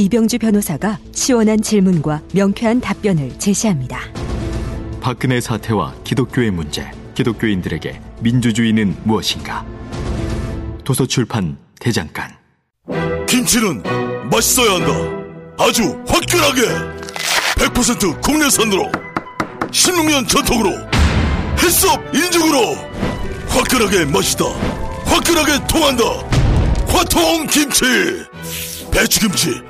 이병주 변호사가 시원한 질문과 명쾌한 답변을 제시합니다. 박근혜 사태와 기독교의 문제 기독교인들에게 민주주의는 무엇인가 도서출판 대장간 김치는 맛있어야 한다. 아주 화끈하게 100% 국내산으로 16년 전통으로 햇섭 인증으로 화끈하게 맛있다. 화끈하게 통한다. 화통 김치. 배추 김치,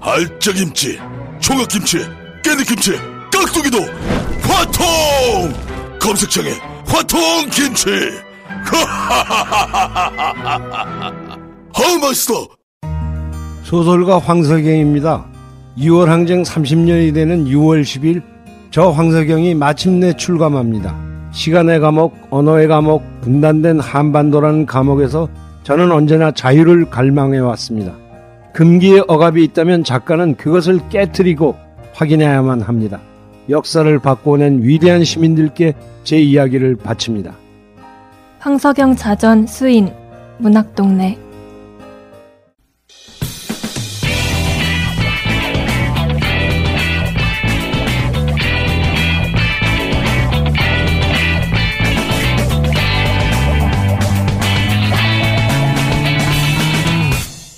알짜김치, 총각김치, 깻잎김치, 깍두기도 화통. 검색창에 화통 김치. 아우 맛있어. 소설가 황석영입니다. 6월 항쟁 30년이 되는 6월 10일 저 황석영이 마침내 출감합니다. 시간의 감옥, 언어의 감옥, 분단된 한반도라는 감옥에서 저는 언제나 자유를 갈망해 왔습니다. 금기의 억압이 있다면 작가는 그것을 깨뜨리고 확인해야만 합니다. 역사를 바꿔낸 위대한 시민들께 제 이야기를 바칩니다. 황석영 자전 수인 문학동네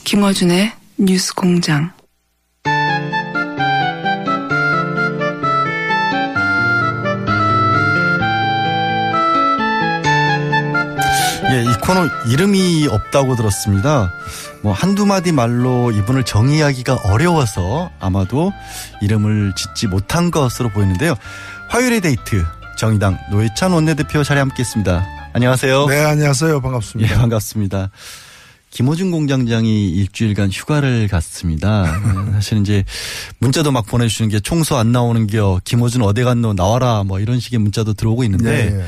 김어준의 뉴스 공장. 예, 이 코너 이름이 없다고 들었습니다. 뭐 한두 마디 말로 이분을 정의하기가 어려워서 아마도 이름을 짓지 못한 것으로 보이는데요. 화요일의 데이트 정의당 노회찬 원내대표 자리에 함께했습니다. 안녕하세요. 네, 안녕하세요. 반갑습니다. 예, 반갑습니다. 김호준 공장장이 일주일간 휴가를 갔습니다. 네, 사실 이제 문자도 막 보내주시는 게 총수 안 나오는 겨 김호준 어디 갔노 나와라 뭐 이런 식의 문자도 들어오고 있는데 네, 네.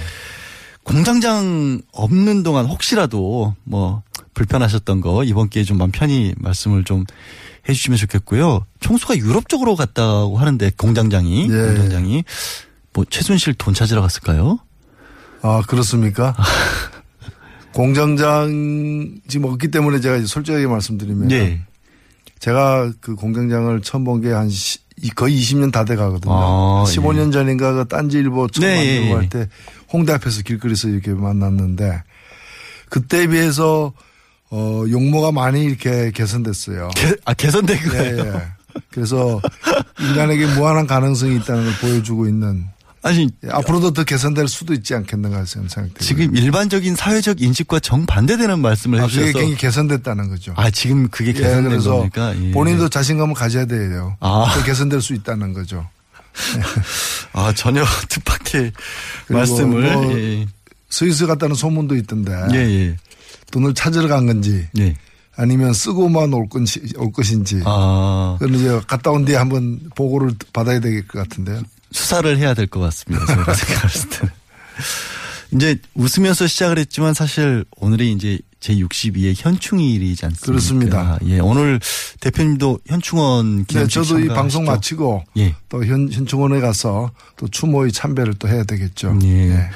공장장 없는 동안 혹시라도 뭐 불편하셨던 거 이번 기회에 좀 마음 편히 말씀을 좀 해주시면 좋겠고요. 총수가 유럽 쪽으로 갔다고 하는데 공장장이 예. 공장장이 뭐 최순실 돈 찾으러 갔을까요? 아, 그렇습니까? 공장장 지금 없기 때문에 제가 솔직하게 말씀드리면 네. 제가 그 공장장을 처음 본 게 한 거의 20년 다 돼 가거든요. 아, 15년 전인가 그 딴지일보 처음 네, 예, 만들고 예. 할때 홍대 앞에서 길거리에서 이렇게 만났는데 그때에 비해서 어 용모가 많이 이렇게 개선됐어요. 개, 아 개선된 거예요. 예, 예. 그래서 인간에게 무한한 가능성이 있다는 걸 보여주고 있는 아니 예, 앞으로도 더 개선될 수도 있지 않겠는가 생각돼요. 지금 일반적인 사회적 인식과 정반대되는 말씀을 아, 그게 해주셔서 굉장히 개선됐다는 거죠. 아 지금 그게 예, 개선된 그래서 겁니까? 예. 본인도 자신감을 가져야 돼요. 아. 또 개선될 수 있다는 거죠. 아 전혀 뜻밖의 말씀을 뭐 예, 스위스 갔다는 소문도 있던데 예, 예. 돈을 찾으러 간 건지 예. 아니면 쓰고만 올, 건지, 올 것인지 아 그건 이제 갔다 온 뒤에 한번 보고를 받아야 될 것 같은데요. 수사를 해야 될 것 같습니다. 제가 생각했을 때는. 이제 웃으면서 시작을 했지만 사실 오늘이 이제 제 62의 현충일이지 않습니까? 그렇습니다. 예, 오늘 대표님도 현충원 네, 기념식 저도 이 방송 참가하시죠? 마치고 예. 또 현, 현충원에 가서 또 추모의 참배를 또 해야 되겠죠. 예. 예.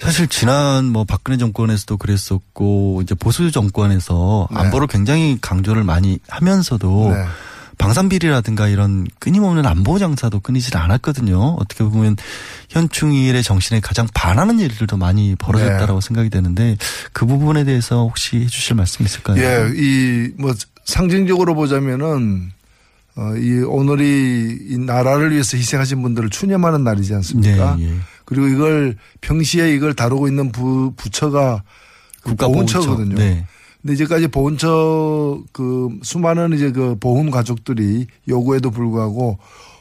사실 지난 뭐 박근혜 정권에서도 그랬었고 이제 보수 정권에서 네. 안보를 굉장히 강조를 많이 하면서도 네. 방산비리라든가 이런 끊임없는 안보 장사도 끊이질 않았거든요. 어떻게 보면 현충일의 정신에 가장 반하는 일들도 많이 벌어졌다라고 네. 생각이 되는데 그 부분에 대해서 혹시 해주실 말씀 있을까요? 예, 이 뭐 상징적으로 보자면은 어, 이 오늘이 이 나라를 위해서 희생하신 분들을 추념하는 날이지 않습니까? 네, 예. 그리고 이걸 평시에 이걸 다루고 있는 부, 부처가 그 국가보훈처. 보훈처거든요. 네. 근데 이제까지 보훈처 그 수많은 이제 그 보훈 가족들이 요구에도 불구하고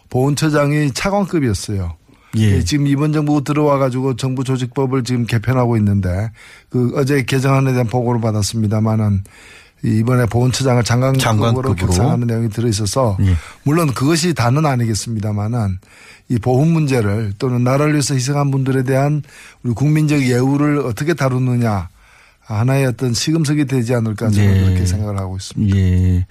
보훈처장이 차관급이었어요. 예. 지금 이번 정부 들어와 가지고 정부 조직법을 지금 개편하고 있는데 그 어제 개정안에 대한 보고를 받았습니다만은 이번에 보훈처장을 장관급으로 장관급으로. 격상하는 내용이 들어 있어서 예. 물론 그것이 다는 아니겠습니다만은 이 보훈 문제를 또는 나라를 위해서 희생한 분들에 대한 우리 국민적 예우를 어떻게 다루느냐 하나의 어떤 시금석이 되지 않을까 저는 예. 그렇게 생각을 하고 있습니다. 예.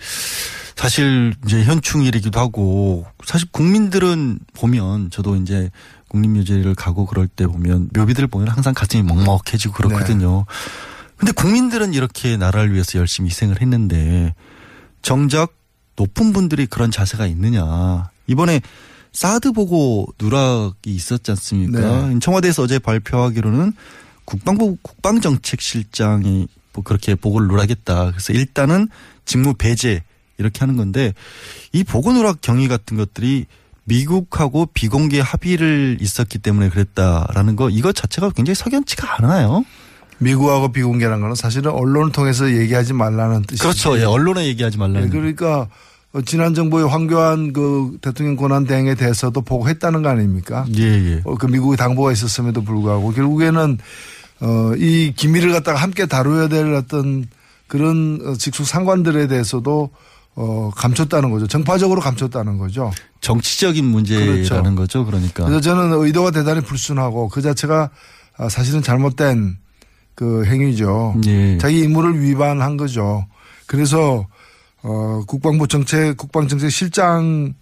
사실 이제 현충일이기도 하고 사실 국민들은 보면 저도 이제 국립묘지를 가고 그럴 때 보면 묘비들 보면 항상 가슴이 먹먹해지고 그렇거든요. 근데 국민들은 이렇게 나라를 위해서 열심히 희생을 했는데 정작 높은 분들이 그런 자세가 있느냐. 이번에 사드 보고 누락이 있었지 않습니까? 네. 청와대에서 어제 발표하기로는 국방부 국방정책실장이 뭐 그렇게 보고를 누락했다. 그래서 일단은 직무 배제 이렇게 하는 건데 이 보고 누락 경위 같은 것들이 미국하고 비공개 합의를 있었기 때문에 그랬다라는 거 이것 자체가 굉장히 석연치가 않아요. 미국하고 비공개라는 거는 사실은 언론을 통해서 얘기하지 말라는 뜻이죠. 그렇죠. 예, 언론에 얘기하지 말라는. 네, 그러니까 어, 지난 정부의 황교안 그 대통령 권한 대행에 대해서도 보고했다는 거 아닙니까? 예, 예. 어, 그 미국의 당부가 있었음에도 불구하고 결국에는 어, 이 기밀을 갖다가 함께 다뤄야 될 어떤 그런 어, 직속 상관들에 대해서도 어, 감췄다는 거죠. 정파적으로 감췄다는 거죠. 정치적인 문제라는 그렇죠. 거죠. 그러니까. 그래서 저는 의도가 대단히 불순하고 그 자체가 아, 사실은 잘못된 그 행위죠. 예. 자기 임무를 위반한 거죠. 그래서 어 국방부 정책 국방정책 실장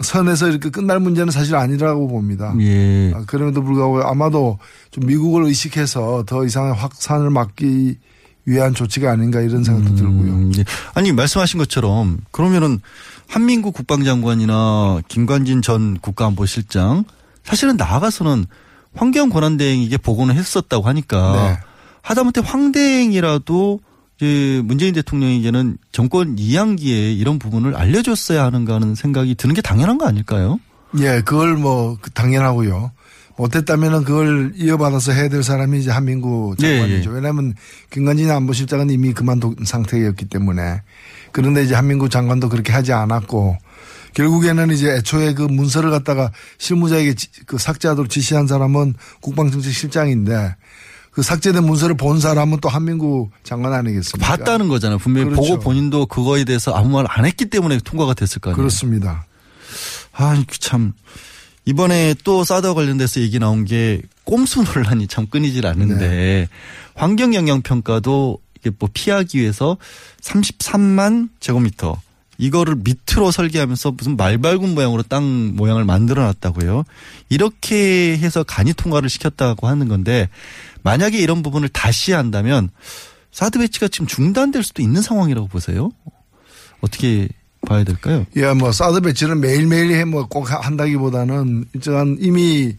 선에서 이렇게 끝날 문제는 사실 아니라고 봅니다. 예. 아, 그럼에도 불구하고 아마도 좀 미국을 의식해서 더 이상의 확산을 막기 위한 조치가 아닌가 이런 생각도 들고요. 음, 예. 아니 말씀하신 것처럼 그러면은 한민구 국방장관이나 김관진 전 국가안보실장 사실은 나아가서는 환경 권한 대행에게 보고는 했었다고 하니까 네. 하다못해 황대행이라도 이제 문재인 대통령에게는 정권 이양기에 이런 부분을 알려줬어야 하는가 하는 생각이 드는 게 당연한 거 아닐까요? 예, 그걸 뭐 당연하고요. 못했다면은 그걸 이어받아서 해야 될 사람이 이제 한민구 장관이죠. 예, 예. 왜냐하면 김관진 안보실장은 이미 그만둔 상태였기 때문에 그런데 이제 한민구 장관도 그렇게 하지 않았고 결국에는 이제 애초에 그 문서를 갖다가 실무자에게 지- 그 삭제하도록 지시한 사람은 국방정책실장인데 그 삭제된 문서를 본 사람은 또 한민구 장관 아니겠습니까? 봤다는 거잖아요. 분명히 그렇죠. 보고 본인도 그거에 대해서 아무 말 안 했기 때문에 통과가 됐을 거 아니에요. 그렇습니다. 아, 그 참. 이번에 또 사드와 관련돼서 얘기 나온 게 꼼수 논란이 참 끊이질 않는데 네. 환경 영향 평가도 이게 뭐 피하기 위해서 33만 제곱미터 이거를 밑으로 설계하면서 무슨 말발굽 모양으로 땅 모양을 만들어 놨다고요. 이렇게 해서 간이 통과를 시켰다고 하는 건데 만약에 이런 부분을 다시 한다면 사드 배치가 지금 중단될 수도 있는 상황이라고 보세요. 어떻게 봐야 될까요? 예, 뭐 사드 배치를 매일매일 해 뭐 꼭 한다기보다는 일정한 이미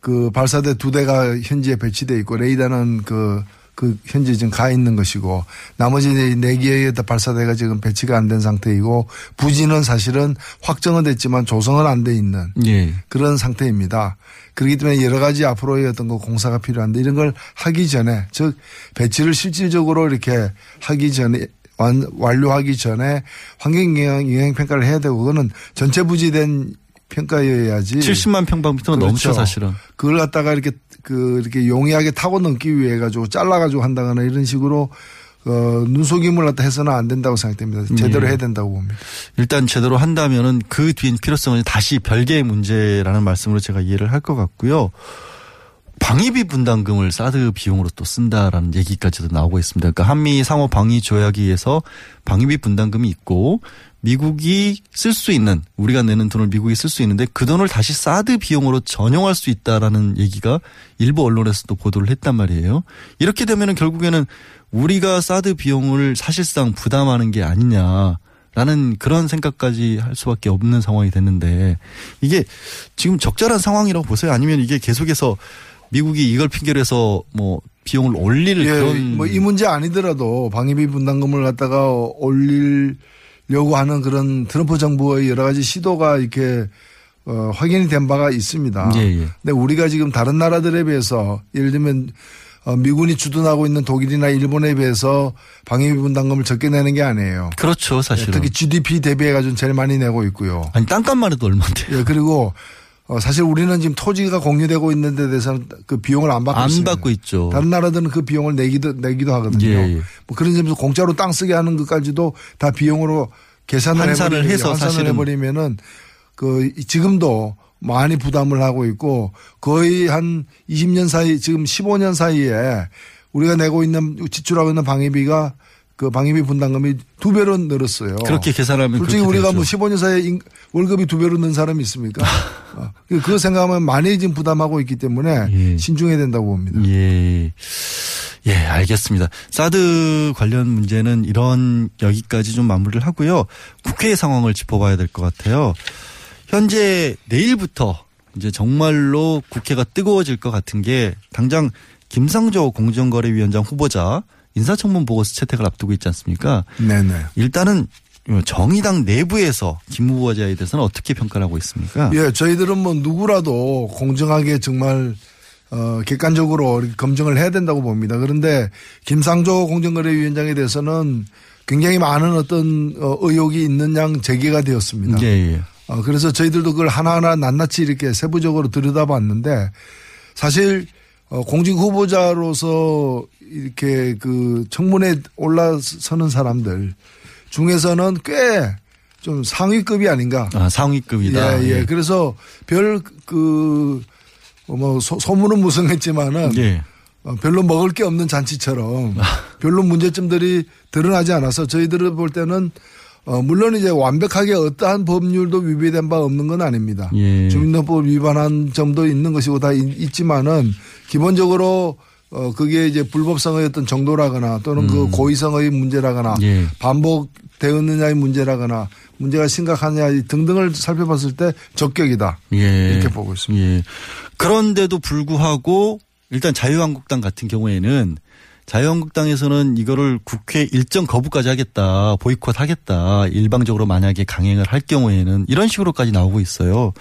그 발사대 두 대가 현지에 배치돼 있고 레이더는 그, 그 현재 지금 가 있는 것이고 나머지 네- 네 개의 발사대가 지금 배치가 안 된 상태이고 부지는 사실은 확정은 됐지만 조성은 안 돼 있는 예. 그런 상태입니다. 그렇기 때문에 여러 가지 앞으로의 어떤 그 공사가 필요한데 이런 걸 하기 전에 즉 배치를 실질적으로 이렇게 하기 전에 완, 완료하기 전에 환경 영향, 영향 평가를 해야 되고 그거는 전체 부지된 평가여야지. 70만 평방미터가 넘죠 사실은. 그걸 갖다가 이렇게 그 이렇게 용이하게 타고 넘기 위해 가지고 잘라 가지고 한다거나 이런 식으로 어, 눈속임을 갖다 해서는 안 된다고 생각됩니다. 제대로 네. 해야 된다고 봅니다. 일단 제대로 한다면은 그 뒤엔 필요성은 다시 별개의 문제라는 말씀으로 제가 이해를 할 것 같고요. 방위비 분담금을 사드 비용으로 또 쓴다라는 얘기까지도 나오고 있습니다. 그러니까 한미 상호 방위 조약에 의해서 방위비 분담금이 있고 미국이 쓸 수 있는 우리가 내는 돈을 미국이 쓸 수 있는데 그 돈을 다시 사드 비용으로 전용할 수 있다라는 얘기가 일부 언론에서도 보도를 했단 말이에요. 이렇게 되면은 결국에는 우리가 사드 비용을 사실상 부담하는 게 아니냐. 라는 그런 생각까지 할 수밖에 없는 상황이 됐는데 이게 지금 적절한 상황이라고 보세요? 아니면 이게 계속해서 미국이 이걸 핑계로 해서 뭐 비용을 올릴 예, 그런 뭐 이 문제 아니더라도 방위비 분담금을 갖다가 올릴 하는 그런 트럼프 정부의 여러 가지 시도가 이렇게 어, 확인이 된 바가 있습니다. 예, 예. 근데 우리가 지금 다른 나라들에 비해서 예를 들면 어, 미군이 주둔하고 있는 독일이나 일본에 비해서 방위비 분담금을 적게 내는 게 아니에요. 그렇죠, 사실은. 특히 GDP 대비해 가지고 제일 많이 내고 있고요. 아니 땅값만 해도 얼마인데요? 예, 그리고 어, 사실 우리는 지금 토지가 공유되고 있는 데 대해서는 그 비용을 안 받고 안 있습니다. 받고 있죠. 다른 나라들은 그 비용을 내기도 내기도 하거든요. 예, 예. 뭐 그런 점에서 공짜로 땅 쓰게 하는 것까지도 다 비용으로 계산을 환산을 해버리면- 해서 환산을 사실은 해버리면은 그 지금도 많이 부담을 하고 있고 거의 한 20년 사이 지금 15년 사이에 우리가 내고 있는 지출하고 있는 방위비가 그 방위비 분담금이 두 배로 늘었어요. 그렇게 계산하면 솔직히 우리가 되죠. 뭐 15년 사이에 인- 월급이 두 배로 는 사람이 있습니까? 어, 그거 생각하면 많이 지금 부담하고 있기 때문에 신중해야 된다고 봅니다. 예. 예, 알겠습니다. 사드 관련 문제는 이런 여기까지 좀 마무리를 하고요. 국회 상황을 짚어봐야 될 것 같아요. 현재 내일부터 이제 정말로 국회가 뜨거워질 것 같은 게 당장 김상조 공정거래위원장 후보자 인사청문 보고서 채택을 앞두고 있지 않습니까? 네네. 일단은 정의당 내부에서 김 후보자에 대해서는 어떻게 평가를 하고 있습니까? 예, 저희들은 뭐 누구라도 공정하게 정말 어, 객관적으로 검증을 해야 된다고 봅니다. 그런데 김상조 공정거래위원장에 대해서는 굉장히 많은 어떤 어, 의혹이 있는 양 제기가 되었습니다. 예, 예. 어, 그래서 저희들도 그걸 하나하나 낱낱이 이렇게 세부적으로 들여다봤는데 사실 어, 공직 후보자로서 이렇게 그 청문회에 올라서는 사람들 중에서는 꽤 좀 상위급이 아닌가. 아, 상위급이다. 예, 예. 그래서 별 그, 뭐, 소, 소문은 무성했지만은. 예. 어, 별로 먹을 게 없는 잔치처럼 별로 문제점들이 드러나지 않아서 저희들을 볼 때는 어, 물론 이제 완벽하게 어떠한 법률도 위배된 바 없는 건 아닙니다. 예. 주민등록법 위반한 점도 있는 것이고 다 있- 있지만은 기본적으로 어, 그게 이제 불법성의 어떤 정도라거나 또는 그 고의성의 문제라거나 음. 예. 반복되었느냐의 문제라거나 문제가 심각하냐 등등을 살펴봤을 때 적격이다. 예. 이렇게 보고 있습니다. 예. 그런데도 불구하고 일단 자유한국당 같은 경우에는 자유한국당에서는 이거를 국회 일정 거부까지 하겠다, 보이콧 하겠다, 일방적으로 만약에 강행을 할 경우에는 이런 식으로까지 나오고 있어요.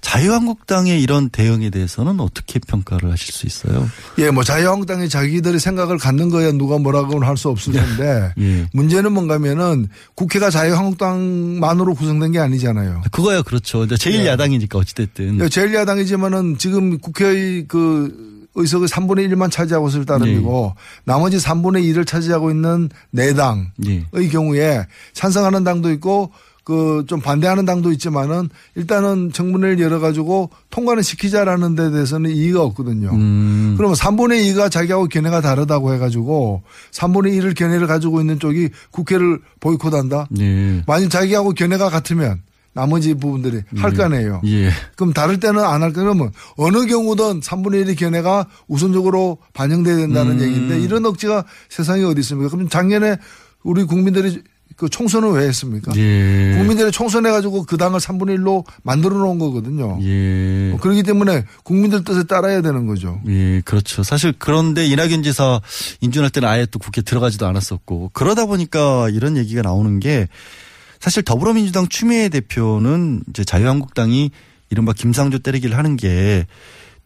자유한국당의 이런 대응에 대해서는 어떻게 평가를 하실 수 있어요? 예, 뭐 자유한국당이 자기들의 생각을 갖는 거야 누가 뭐라고는 할 수 없을 텐데 예. 문제는 뭔가면은 국회가 자유한국당만으로 구성된 게 아니잖아요. 그거야 그렇죠. 이제 제1 야당이니까 어찌됐든. 예, 제1야당이지만은 지금 국회의 그 의석의 3분의 1만 차지하고 있을 따름이고 나머지 3분의 2를 차지하고 있는 네 당의 예. 경우에 찬성하는 당도 있고 그 좀 반대하는 당도 있지만은 일단은 청문회를 열어가지고 통과는 시키자라는 데 대해서는 이의가 없거든요. 음. 그러면 3분의 2가 자기하고 견해가 다르다고 해가지고 3분의 1을 견해를 가지고 있는 쪽이 국회를 보이콧한다? 예. 만약 자기하고 견해가 같으면 나머지 부분들이 할 거 아니에요. 예. 그럼 다를 때는 안 할 거면 어느 경우든 3분의 1의 견해가 우선적으로 반영돼야 된다는 음. 얘기인데 이런 억지가 세상에 어디 있습니까? 그럼 작년에 우리 국민들이 그 총선을 왜 했습니까? 예. 국민들이 총선해가지고 그 당을 3분의 1로 만들어 놓은 거거든요. 예. 그렇기 때문에 국민들 뜻에 따라야 되는 거죠. 예, 그렇죠. 사실 그런데 이낙연 지사 인준할 때는 아예 또 국회 들어가지도 않았었고 그러다 보니까 이런 얘기가 나오는 게 사실 더불어민주당 추미애 대표는 이제 자유한국당이 이른바 김상조 때리기를 하는 게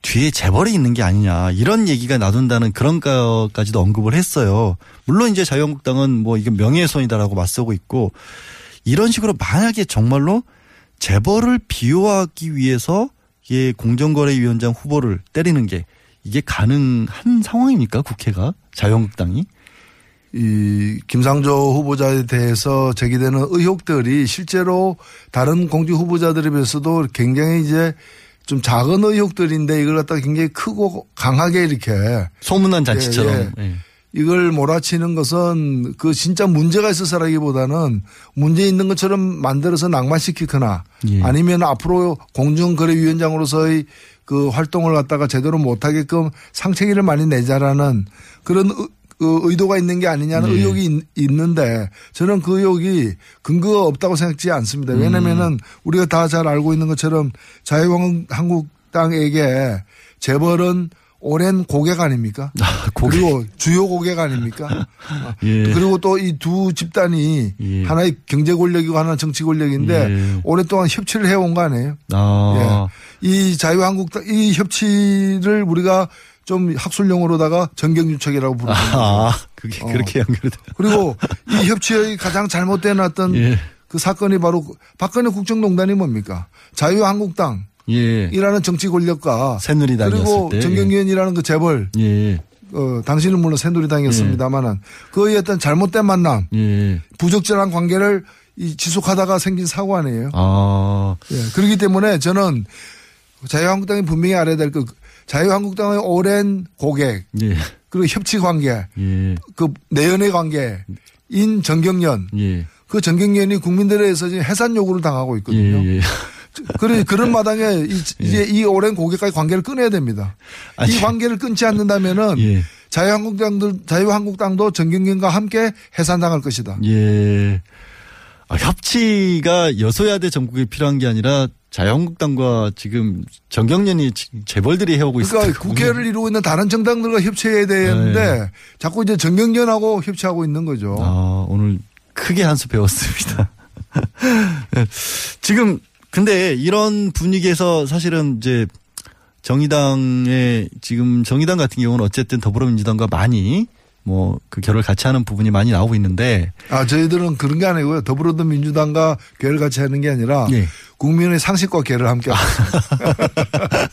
뒤에 재벌이 있는 게 아니냐 이런 얘기가 나돈다는 그런 것까지도 언급을 했어요. 물론 이제 자유한국당은 뭐 이게 명예훼손이다라고 맞서고 있고 이런 식으로 만약에 정말로 재벌을 비호하기 위해서 이게 공정거래위원장 후보를 때리는 게 이게 가능한 상황입니까 국회가 자유한국당이? 이 김상조 후보자에 대해서 제기되는 의혹들이 실제로 다른 공직 후보자들에 비해서도 굉장히 이제 좀 작은 의혹들인데 이걸 갖다가 굉장히 크고 강하게 이렇게 소문난 잔치처럼. 예, 예. 예. 이걸 몰아치는 것은 그 진짜 문제가 있어서라기보다는 문제 있는 것처럼 만들어서 낭만시키거나 예. 아니면 앞으로 공정거래위원장으로서의 그 활동을 갖다가 제대로 못하게끔 상체기를 많이 내자라는 그런 의- 그 의도가 있는 게 아니냐는 예. 의혹이 있- 있는데 저는 그 의혹이 근거가 없다고 생각지 않습니다. 음. 왜냐면은 우리가 다 잘 알고 있는 것처럼 자유한국당에게 재벌은 오랜 고객 아닙니까? 고객. 그리고 주요 고객 아닙니까? 예. 그리고 또 이 두 집단이 예. 하나의 경제 권력이고 하나는 정치 권력인데 예. 오랫동안 협치를 해온 거 아니에요? 아. 예. 이 자유한국당 이 협치를 우리가 좀 학술 용어로다가 정경유착이라고 부르는 거죠. 아, 그게 어. 그렇게 연결돼. 그리고 이 협치의 가장 잘못된 어떤 예. 그 사건이 바로 박근혜 국정농단이 뭡니까? 자유한국당 예. 이라는 정치 권력과 새누리당이었을 그리고 때. 정경련이라는 그 재벌 예. 어, 당신은 물론 새누리당이었습니다만은 그의 어떤 잘못된 만남 예. 부적절한 관계를 이 지속하다가 생긴 사고 아니에요. 아. 예, 그렇기 때문에 저는 자유한국당이 분명히 알아야 될 그 자유한국당의 오랜 고객 예. 그리고 협치 관계 예. 그 내연의 관계인 정경련 예. 그 정경련이 국민들에 의해서 지금 해산 요구를 당하고 있거든요. 예. 예. 그래 그런 마당에 이, 이제 이 오랜 고객과의 관계를 끊어야 됩니다. 아니, 이 관계를 끊지 않는다면은 예. 자유한국당들 자유한국당도 정경련과 함께 해산당할 것이다. 예. 아, 협치가 여소야대 전국에 필요한 게 아니라 자유한국당과 지금 정경련이 재벌들이 해오고 있어요. 그러니까 국회를 이루고 있는 다른 정당들과 협치해야 되는데 자꾸 이제 정경련하고 협치하고 있는 거죠. 네. 아, 오늘 크게 한 수 배웠습니다. 네. 지금 근데 이런 분위기에서 사실은 이제 정의당의 지금 정의당 같은 경우는 어쨌든 더불어민주당과 많이 뭐 그 결을 같이 하는 부분이 많이 나오고 있는데 아 저희들은 그런 게 아니고요. 더불어민주당과 계를 같이 하는 게 아니라 예. 국민의 상식과 계를 함께 하고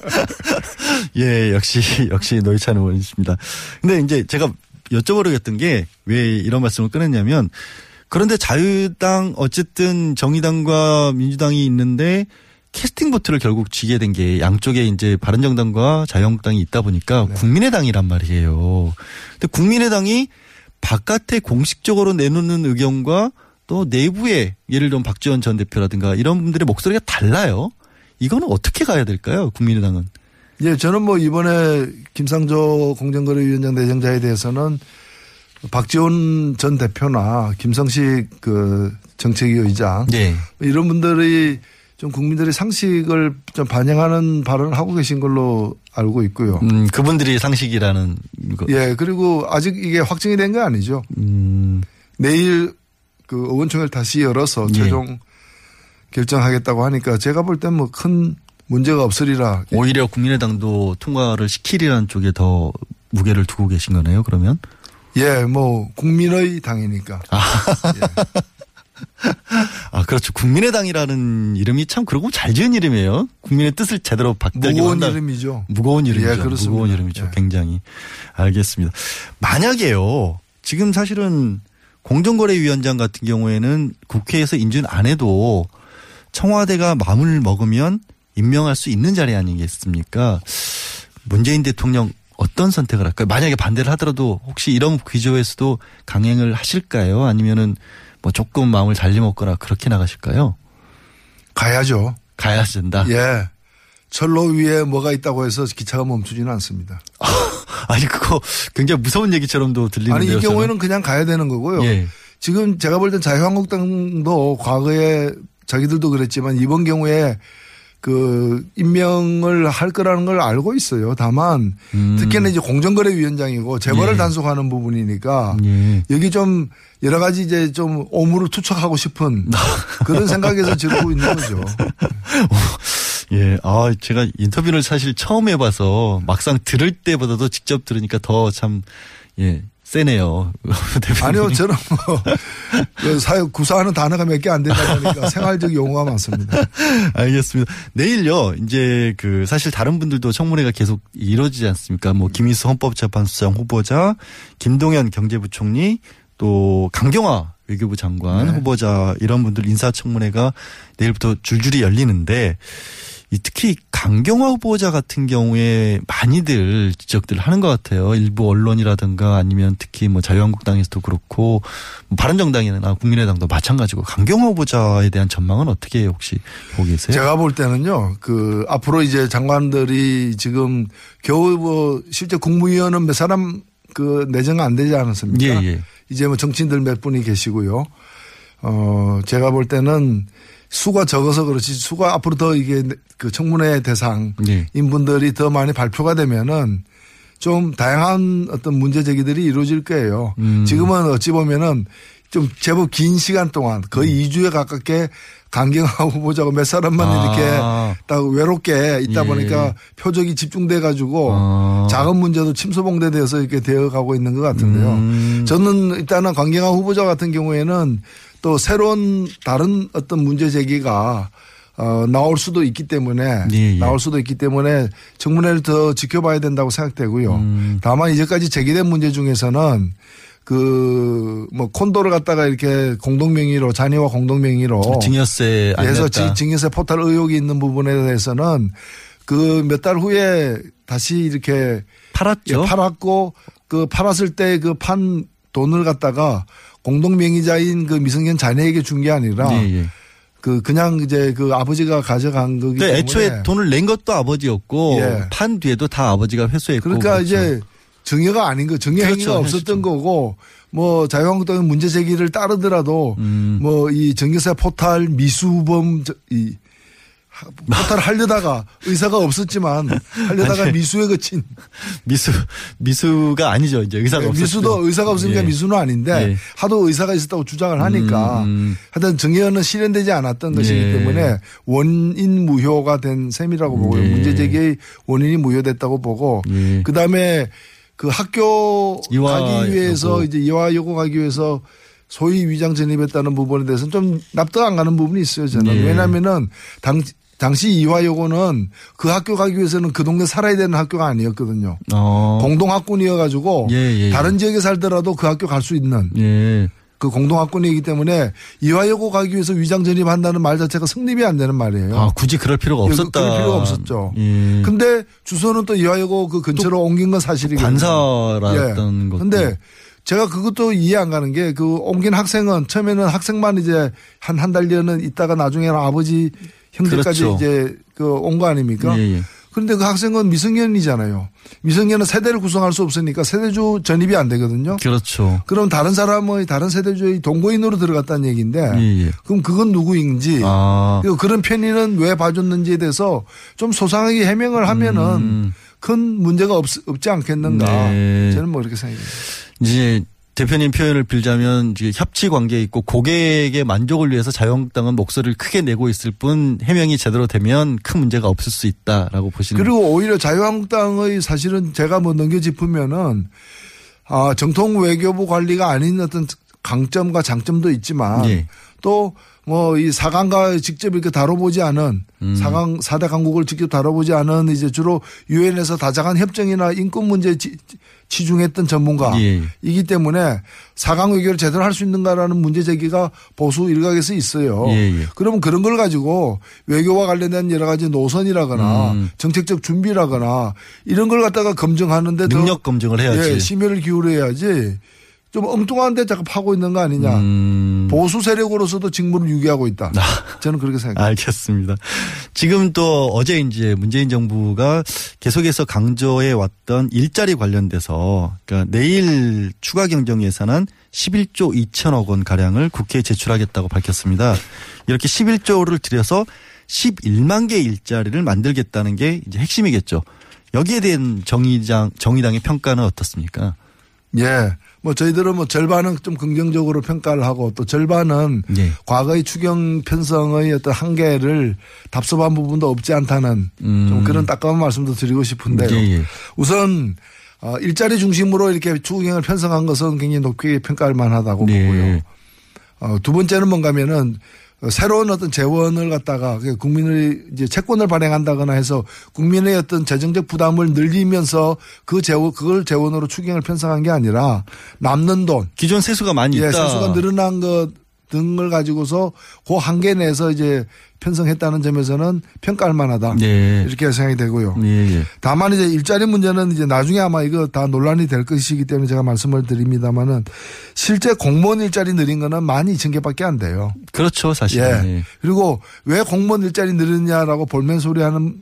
예, 역시, 역시 노회찬 의원이십니다. 근데 이제 제가 여쭤보려겠던 게 왜 이런 말씀을 꺼냈냐면 그런데 자유당 어쨌든 정의당과 민주당이 있는데 캐스팅 보트를 결국 쥐게 된 게 양쪽에 이제 바른정당과 자유한국당이 있다 보니까 국민의당이란 말이에요. 근데 국민의당이 바깥에 공식적으로 내놓는 의견과 또 내부에 예를 들면 박지원 전 대표라든가 이런 분들의 목소리가 달라요. 이거는 어떻게 가야 될까요? 국민의당은. 예, 저는 뭐 이번에 김상조 공정거래위원장 내정자에 대해서는 박지원 전 대표나 김성식 그 정책위 의장 네. 이런 분들이 좀 국민들의 상식을 좀 반영하는 발언을 하고 계신 걸로 알고 있고요. 음, 그분들이 상식이라는 거. 예, 그리고 아직 이게 확정이 된 거 아니죠. 음, 내일 그 의원총회를 다시 열어서 예. 최종 결정하겠다고 하니까 제가 볼 땐 뭐 큰 문제가 없으리라. 오히려 국민의당도 통과를 시키리라는 쪽에 더 무게를 두고 계신 거네요, 그러면? 예, 뭐 국민의 당이니까. 아, 그렇죠. 국민의당이라는 이름이 참 그러고 잘 지은 이름이에요. 국민의 뜻을 제대로 받들기 무거운 한다. 이름이죠. 무거운 이름이죠. 예, 그렇습니다. 무거운 이름이죠. 예. 굉장히. 알겠습니다. 만약에요. 지금 사실은 공정거래위원장 같은 경우에는 국회에서 인준 안 해도 청와대가 마음을 먹으면 임명할 수 있는 자리 아니겠습니까? 문재인 대통령 어떤 선택을 할까요? 만약에 반대를 하더라도 혹시 이런 기조에서도 강행을 하실까요? 아니면은 뭐 조금 마음을 달리 먹거나 그렇게 나가실까요? 가야죠. 가야 된다. 예. 철로 위에 뭐가 있다고 해서 기차가 멈추지는 않습니다. 아니 그거 굉장히 무서운 얘기처럼도 들리는데요. 아니 이 저는. 경우에는 그냥 가야 되는 거고요. 예. 지금 제가 볼 땐 자유한국당도 과거에 자기들도 그랬지만 이번 경우에 그 임명을 할 거라는 걸 알고 있어요. 다만 음. 특히나 이제 공정거래위원장이고 재벌을 예. 단속하는 부분이니까 예. 여기 좀 여러 가지 이제 좀 오물을 투척하고 싶은 그런 생각에서 지르고 있는 거죠. 예, 아, 제가 인터뷰를 사실 처음 해봐서 막상 들을 때보다도 직접 들으니까 더 참, 예, 세네요. 아니요, 저는 뭐, 그 사회 구사하는 단어가 몇 개안 되다 보니까 생활적 용어가 많습니다. 알겠습니다. 내일요, 이제 그 사실 다른 분들도 청문회가 계속 이루어지지 않습니까? 뭐 김희수 헌법재판소장 후보자, 김동연 경제부총리, 또 강경화 외교부 장관 네. 후보자 이런 분들 인사청문회가 내일부터 줄줄이 열리는데 이 특히 강경화 후보자 같은 경우에 많이들 지적들 하는 것 같아요. 일부 언론이라든가 아니면 특히 뭐 자유한국당에서도 그렇고 뭐 바른정당이나 국민의당도 마찬가지고 강경화 후보자에 대한 전망은 어떻게 혹시 보고 계세요? 제가 볼 때는요, 그, 앞으로 이제 장관들이 지금 겨우 뭐, 실제 국무위원은 몇 사람 그 내정 안 되지 않았습니까? 예, 예. 이제 뭐 정치인들 몇 분이 계시고요. 어, 제가 볼 때는 수가 적어서 그렇지 수가 앞으로 더 이게 그 청문회 대상인 예. 분들이 더 많이 발표가 되면은 좀 다양한 어떤 문제 제기들이 이루어질 거예요. 음. 지금은 어찌 보면은 좀 제법 긴 시간 동안 거의 음. 2주에 가깝게 강경하고 보자고 몇 사람만 아. 이렇게 딱 외롭게 있다 예. 보니까 표적이 집중돼 가지고 아. 작은 문제도 침소봉대돼서 이렇게 되어 가고 있는 것 같은데요. 음. 저는 일단은 강경화 후보자 같은 경우에는 또 새로운 다른 어떤 문제 제기가 어, 나올 수도 있기 때문에 예, 예. 나올 수도 있기 때문에 청문회를 더 지켜봐야 된다고 생각되고요. 음. 다만 이제까지 제기된 문제 중에서는 그 뭐 콘도를 갖다가 이렇게 공동명의로 자녀와 공동명의로 증여세 안 해서 냈다. 지- 증여세 포탈 의혹이 있는 부분에 대해서는 그 몇 달 후에 다시 이렇게 팔았죠. 예, 팔았고 그 팔았을 때 그 판 돈을 갖다가 공동명의자인 그 미성년 자녀에게 준 게 아니라 예, 예. 그 그냥 이제 그 아버지가 가져간 거기 때문에 애초에 돈을 낸 것도 아버지였고 예. 판 뒤에도 다 아버지가 회수했고 그러니까 그렇죠. 이제 정의가 아닌 거 정의 그렇죠. 행위가 없었던 거고 뭐 자유한국당의 문제 제기를 따르더라도 음. 뭐이 정교사 포탈 미수범 저- 이 하- 포탈 하려다가 의사가 없었지만 하려다가 아니, 미수에 그친 미수 미수가 아니죠 이제 의사가 예, 없었죠. 미수도 의사가 없으니까 예. 미수는 아닌데 예. 하도 의사가 있었다고 주장을 하니까 음, 음. 하여튼 정의는 실현되지 않았던 것이기 예. 때문에 원인 무효가 된 셈이라고 보고요. 예. 문제 제기의 원인이 무효됐다고 보고 예. 그 다음에 그 학교 가기 위해서 요구. 이제 이화 요구 가기 위해서 소위 위장 전입했다는 부분에 대해서는 좀 납득 안 가는 부분이 있어요. 저는 예. 왜냐하면은 당 당시 이화 요구는 그 학교 가기 위해서는 그 동네 살아야 되는 학교가 아니었거든요. 어. 공동학군이어가지고 예, 예, 예. 다른 지역에 살더라도 그 학교 갈 수 있는 예. 그 공동학군이기 때문에 이화여고 가기 위해서 위장 전입한다는 말 자체가 성립이 안 되는 말이에요. 아 굳이 그럴 필요가 예, 없었다. 그럴 필요가 없었죠. 예. 근데 주소는 또 이화여고 그 근처로 옮긴 건 사실이거든요. 관사라던 것도. 근데 제가 그것도 이해 안 가는 게 그 옮긴 학생은 처음에는 학생만 이제 한 한 달여는 있다가 나중에는 아버지 형제까지 그렇죠. 이제 그 온 거 아닙니까? 예, 예. 그런데 그 학생은 미성년이잖아요. 미성년은 세대를 구성할 수 없으니까 세대주 전입이 안 되거든요. 그렇죠. 그럼 다른 사람의 다른 세대주의 동거인으로 들어갔다는 얘기인데 예, 예. 그럼 그건 누구인지 아. 그리고 그런 편의는 왜 봐줬는지에 대해서 좀 소상하게 해명을 하면은 음. 큰 문제가 없, 없지 않겠는가 네. 저는 뭐 그렇게 생각해요. 이제 대표님 표현을 빌자면 이제 협치 관계에 있고 고객의 만족을 위해서 자유한국당은 목소리를 크게 내고 있을 뿐 해명이 제대로 되면 큰 문제가 없을 수 있다라고 보시는 그리고 오히려 자유한국당의 사실은 제가 뭐 넘겨짚으면은 아, 정통 외교부 관리가 아닌 어떤 강점과 장점도 있지만 예. 또뭐 이 사강과 직접 이렇게 다뤄보지 않은 음. 사강 사대 강국을 직접 다뤄보지 않은 이제 주로 유엔에서 다자간 협정이나 인권 문제에 지- 치중했던 전문가이기 예. 때문에 사강 외교를 제대로 할 수 있는가라는 문제 제기가 보수 일각에서 있어요. 예, 예. 그러면 그런 걸 가지고 외교와 관련된 여러 가지 노선이라거나 음. 정책적 준비라거나 이런 걸 갖다가 검증하는데 더 능력 검증을 해야지. 예, 심혈을 기울여야지 좀 엉뚱한데 자꾸 파고 있는 거 아니냐. 음. 보수 세력으로서도 직무를 유기하고 있다. 저는 그렇게 생각합니다. 알겠습니다. 지금 또 어제 이제 문재인 정부가 계속해서 강조해 왔던 일자리 관련돼서 그러니까 내일 추가 경정 예산안 11조 2천억 원 가량을 국회에 제출하겠다고 밝혔습니다. 이렇게 11조를 들여서 11만 개 일자리를 만들겠다는 게 이제 핵심이겠죠. 여기에 대한 정의당 정의당의 평가는 어떻습니까? 예. 뭐 저희들은 뭐 절반은 좀 긍정적으로 평가를 하고 또 절반은 예. 과거의 추경 편성의 어떤 한계를 답습한 부분도 없지 않다는 음. 좀 그런 따끔한 말씀도 드리고 싶은데요. 예, 예. 우선 어, 일자리 중심으로 이렇게 추경을 편성한 것은 굉장히 높게 평가할 만하다고 네. 보고요. 어, 두 번째는 뭔가면은 어, 새로운 어떤 재원을 갖다가 그 국민의 이제 채권을 발행한다거나 해서 국민의 어떤 재정적 부담을 늘리면서 그 재원 그걸 재원으로 추경을 편성한 게 아니라 남는 돈 기존 세수가 많이 예, 있다. 세수가 늘어난 것 등을 가지고서 그 한계 내에서 이제 편성했다는 점에서는 평가할 만하다. 네. 이렇게 생각이 되고요. 예, 예. 다만 이제 일자리 문제는 이제 나중에 아마 이거 다 논란이 될 것이기 때문에 제가 말씀을 드립니다만은 실제 공무원 일자리 늘린 거는 만 2천 개밖에 안 돼요. 그렇죠, 사실. 예. 예. 그리고 왜 공무원 일자리 늘느냐라고 볼멘 소리 하는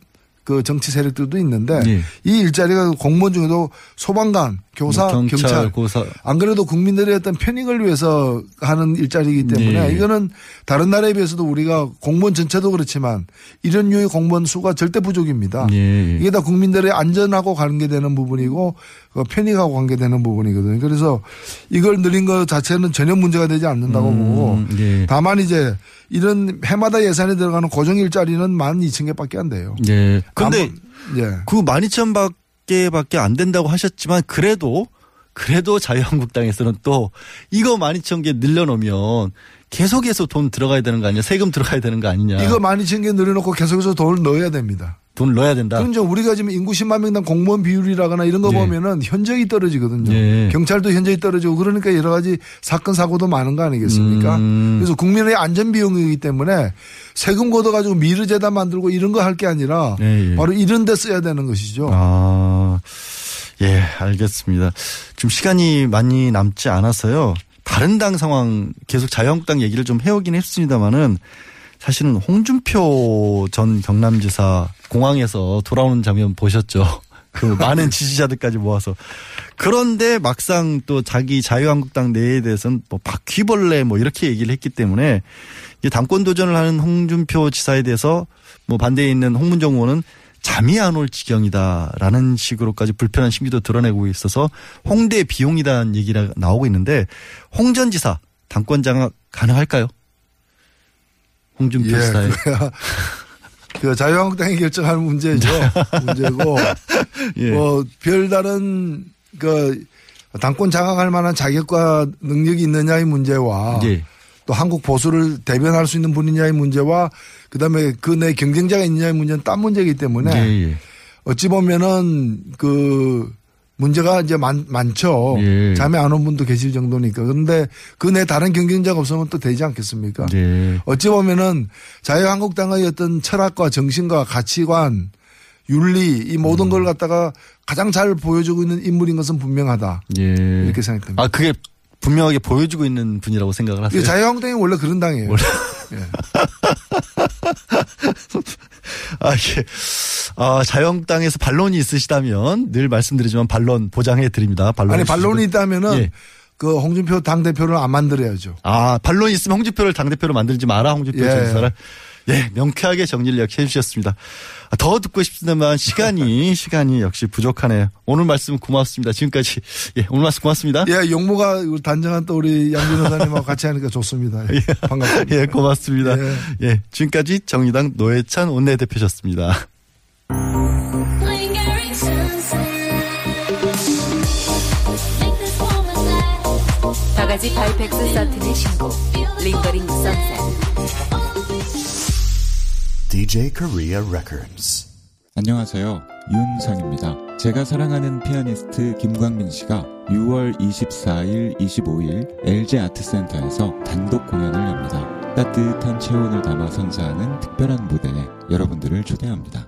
그 정치 세력들도 있는데 예. 이 일자리가 공무원 중에도 소방관, 교사, 뭐 경찰, 경찰, 고사. 안 그래도 국민들의 어떤 편익을 위해서 하는 일자리이기 때문에 예. 이거는 다른 나라에 비해서도 우리가 공무원 전체도 그렇지만 이런 류의 공무원 수가 절대 부족입니다. 예. 이게 다 국민들의 안전하고 관계되는 부분이고 그 편익하고 관계되는 부분이거든요. 그래서 이걸 늘린 것 자체는 전혀 문제가 되지 않는다고 보고 예. 다만 이제 이런 해마다 예산에 들어가는 고정 일자리는 12,000개 밖에 안 돼요. 예. 근데 아무- 예. 그 12,000밖에 밖에 안 된다고 하셨지만 그래도 그래도 자유한국당에서는 또 이거 12,000개 늘려놓으면 계속해서 돈 들어가야 되는 거 아니냐? 세금 들어가야 되는 거 아니냐? 이거 12,000개 늘려놓고 계속해서 돈을 넣어야 됩니다. 돈 넣어야 된다. 그럼 이제 우리가 지금 인구 10만 명당 공무원 비율이라거나 이런 거 예. 보면은 현저히 떨어지거든요. 예. 경찰도 현저히 떨어지고 그러니까 여러 가지 사건 사고도 많은 거 아니겠습니까? 음. 그래서 국민의 안전 비용이기 때문에 세금 걷어 가지고 미르 재단 만들고 이런 거 할 게 아니라 예, 예. 바로 이런 데 써야 되는 것이죠. 아, 예, 알겠습니다. 지금 시간이 많이 남지 않아서요. 다른 당 상황 계속 자유한국당 얘기를 좀 해오긴 했습니다만은 사실은 홍준표 전 경남지사 공항에서 돌아오는 장면 보셨죠? 그 많은 지지자들까지 모아서. 그런데 막상 또 자기 자유한국당 내에 대해서는 뭐 바퀴벌레 뭐 이렇게 얘기를 했기 때문에 이제 당권 도전을 하는 홍준표 지사에 대해서 뭐 반대에 있는 홍문정 의원은 잠이 안 올 지경이다라는 식으로까지 불편한 심기도 드러내고 있어서 홍대 비용이다는 얘기가 나오고 있는데 홍 전 지사 당권 장악 가능할까요? 홍준표 예, 그래야 그 자유한국당이 결정할 문제죠. 문제고 예. 뭐 별다른 그 당권 장악할 만한 자격과 능력이 있느냐의 문제와 예. 또 한국 보수를 대변할 수 있는 분이냐의 문제와 그다음에 그 내 경쟁자가 있느냐의 문제는 딴 문제이기 때문에 예, 예. 어찌 보면은 그 문제가 이제 많, 많죠. 예. 잠이 안 온 분도 계실 정도니까. 그런데 그 내 다른 경쟁자가 없으면 또 되지 않겠습니까? 예. 어찌 보면은 자유한국당의 어떤 철학과 정신과 가치관, 윤리 이 모든 음. 걸 갖다가 가장 잘 보여주고 있는 인물인 것은 분명하다. 예. 이렇게 생각됩니다. 아 그게 분명하게 보여주고 있는 분이라고 생각을 하세요. 이게 자유한국당이 원래 그런 당이에요. 예. 아, 예. 아, 자유한국당에서 반론이 있으시다면 늘 말씀드리지만 반론 보장해 드립니다. 반론. 아니 반론이 있다면은 예. 그 홍준표 당 대표를 안 만들어야죠. 아, 반론이 있으면 홍준표를 당대표로 만들지 마라, 홍준표 예. 전 지사를. 예, 명쾌하게 정리를 이렇게 해주셨습니다. 아, 더 듣고 싶습니다만 시간이, 시간이 역시 부족하네요. 오늘 말씀 고맙습니다. 지금까지. 예, 오늘 말씀 고맙습니다. 예, 용모가 단정한 또 우리 양 변호사님하고 같이 하니까 좋습니다. 예, 반갑습니다. 예, 고맙습니다. 예. 예, 지금까지 정의당 노회찬 원내대표셨습니다. 바가지 바이펙스 서튼의 신곡 링거링 선셋 DJ Korea Records. 안녕하세요. 윤상입니다. 제가 사랑하는 피아니스트 김광민 씨가 6월 24일, 25일 LG 아트센터에서 단독 공연을 엽니다. 따뜻한 체온을 담아 선사하는 특별한 무대에 여러분들을 초대합니다.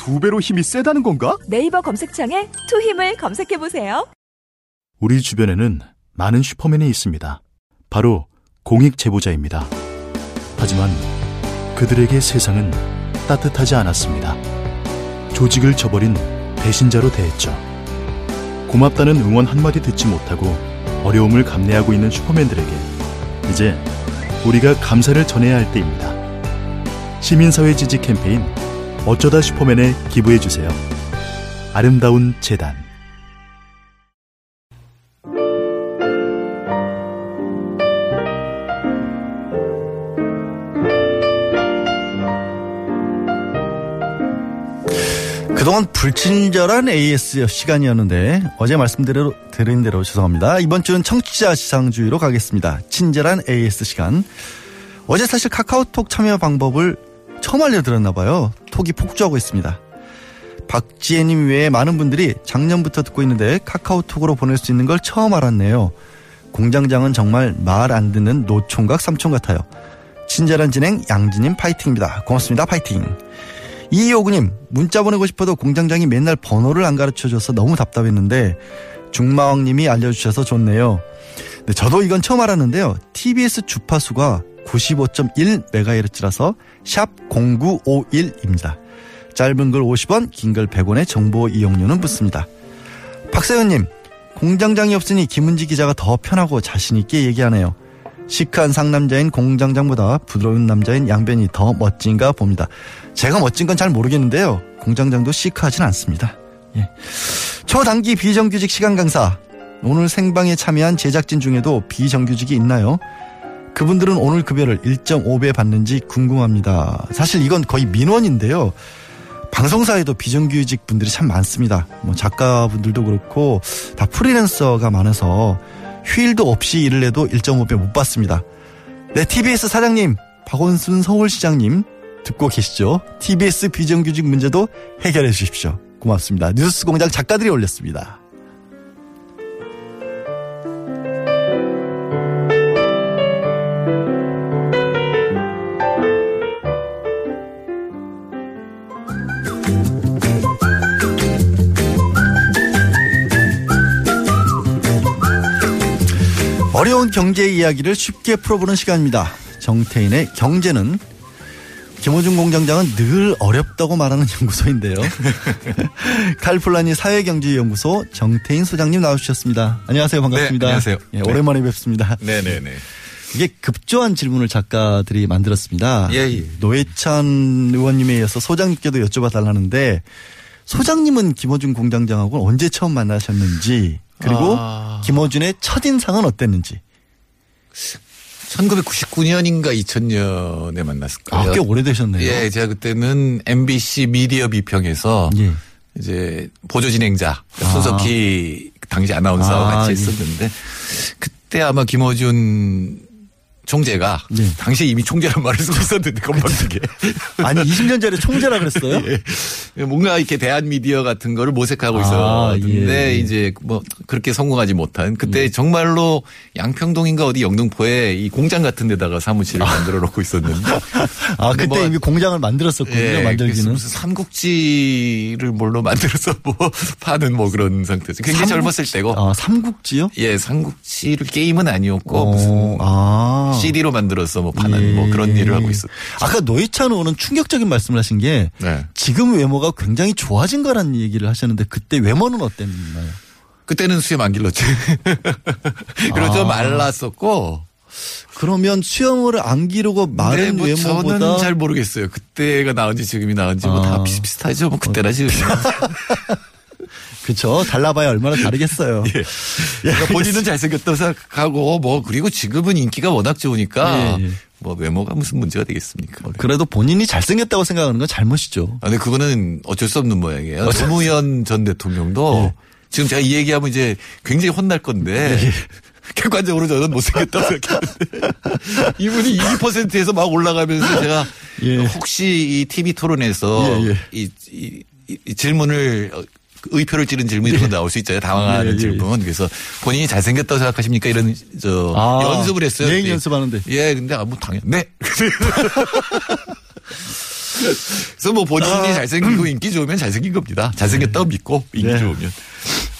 두 배로 힘이 세다는 건가? 네이버 검색창에 투 힘을 검색해보세요. 우리 주변에는 많은 슈퍼맨이 있습니다. 바로 공익 제보자입니다. 하지만 그들에게 세상은 따뜻하지 않았습니다. 조직을 저버린 배신자로 대했죠. 고맙다는 응원 한마디 듣지 못하고 어려움을 감내하고 있는 슈퍼맨들에게 이제 우리가 감사를 전해야 할 때입니다. 시민사회 지지 캠페인 어쩌다 슈퍼맨에 기부해주세요. 아름다운 재단 그동안 불친절한 AS 시간이었는데 어제 말씀드린 드린 대로 죄송합니다. 이번 주는 청취자 지상주의로 가겠습니다. 친절한 AS 시간. 어제 사실 카카오톡 참여 방법을 처음 알려드렸나 봐요. 톡이 폭주하고 있습니다. 박지혜님 외에 많은 분들이 작년부터 듣고 있는데 카카오톡으로 보낼 수 있는 걸 처음 알았네요. 공장장은 정말 말 안 듣는 노총각 삼촌 같아요. 친절한 진행 양진님 파이팅입니다. 고맙습니다. 파이팅. 이호구님 문자 보내고 싶어도 공장장이 맨날 번호를 안 가르쳐줘서 너무 답답했는데 중마왕님이 알려주셔서 좋네요. 네, 저도 이건 처음 알았는데요. TBS 주파수가 95.1MHz라서 샵 0951입니다. 짧은 글 50원, 긴 글 100원의 정보 이용료는 붙습니다. 박사연님, 공장장이 없으니 김은지 기자가 더 편하고 자신있게 얘기하네요. 시크한 상남자인 공장장보다 부드러운 남자인 양변이 더 멋진가 봅니다. 제가 멋진 건 잘 모르겠는데요. 공장장도 시크하진 않습니다. 예. 초단기 비정규직 시간 강사. 오늘 생방에 참여한 제작진 중에도 비정규직이 있나요? 그분들은 오늘 급여를 1.5배 받는지 궁금합니다. 사실 이건 거의 민원인데요. 방송사에도 비정규직 분들이 참 많습니다. 뭐 작가분들도 그렇고 다 프리랜서가 많아서 휴일도 없이 일을 해도 1.5배 못 받습니다. 네, TBS 사장님, 박원순 서울시장님 듣고 계시죠? TBS 비정규직 문제도 해결해 주십시오. 고맙습니다. 뉴스 공장 작가들이 올렸습니다. 어려운 경제 이야기를 쉽게 풀어보는 시간입니다. 정태인의 경제는 김호중 공장장은 늘 어렵다고 말하는 연구소인데요. 칼플라니 사회경제연구소 정태인 소장님 나와주셨습니다. 안녕하세요. 반갑습니다. 네, 안녕하세요. 예, 오랜만에 뵙습니다. 네네 네. 이게 급조한 질문을 작가들이 만들었습니다. 예, 예. 노회찬 의원님에 이어서 소장님께도 여쭤봐 달라는데 소장님은 김호중 공장장하고 언제 처음 만나셨는지 그리고 아. 김호준의 첫인상은 어땠는지. 1999년인가 2000년에 만났을 거예요. 아, 꽤 오래되셨네요. 예, 제가 그때는 MBC 미디어 비평에서 예. 이제 보조 진행자 아. 손석희 당시 아나운서와 아, 같이 예. 했었는데 그때 아마 김어준 총재가 네. 당시에 이미 총재란 말을 쓰고 있었는데 건방지게 아니 20년 전에 총재라 그랬어요? 예. 뭔가 이렇게 대한 미디어 같은 거를 모색하고 아, 있었는데 예. 이제 뭐 그렇게 성공하지 못한 그때 음. 정말로 양평동인가 어디 영등포에 이 공장 같은 데다가 사무실을 만들어 놓고 있었는데 아 그때 뭐- 이미 공장을 만들었었군요. 예, 만들기는. 무슨 삼국지를 뭘로 만들어서 뭐 파는 뭐 그런 상태죠. 굉장히 삼국- 젊었을 때고. 아 삼국지요? 예, 삼국지를 게임은 아니었고 어, 무슨 아. CD로 만들어서 뭐 파는 예. 뭐 그런 일을 하고 있었. 아까 노회찬 의원은 충격적인 말씀을 하신 게 네. 지금 외모가 굉장히 좋아진 거라는 얘기를 하셨는데 그때 외모는 어땠나요? 그때는 수염 안 길렀지. 그리고 좀 아. 말랐었고. 그러면 수염을 안 기르고 마른 네, 뭐 외모보다 저는 잘 모르겠어요. 그때가 나은지 지금이 나은지 뭐다 아. 비슷비슷하죠. 뭐 그때나 지금. 그쵸 달라봐야 얼마나 다르겠어요. 예. 그러니까 본인은 잘생겼다고 생각하고 뭐 그리고 지금은 인기가 워낙 좋으니까 예, 예. 뭐 외모가 무슨 문제가 되겠습니까? 그래도 본인이 잘생겼다고 생각하는 건 잘못이죠. 아, 근데 그거는 어쩔 수 없는 모양이에요. 노무현 전 대통령도 지금 제가 이 얘기하면 이제 굉장히 혼날 건데 객관적으로 저는 못생겼다고 생각했는데 이분이 2%에서 막 올라가면서 제가 혹시 이 TV 토론에서 예, 예. 이, 이- 이- 이 질문을 어, 의표를 찌른 질문 이런 거 나올 수 있잖아요. 당황하는 예, 예, 예. 질문. 그래서 본인이 잘생겼다고 생각하십니까? 이런 저 아, 연습을 했어요. 그때. 연습하는데. 예, 근데 아무 당연. 네. 그래서 뭐 본인이 아. 잘생기고 인기 좋으면 잘생긴 겁니다. 잘생겼다고 믿고 인기 네. 좋으면.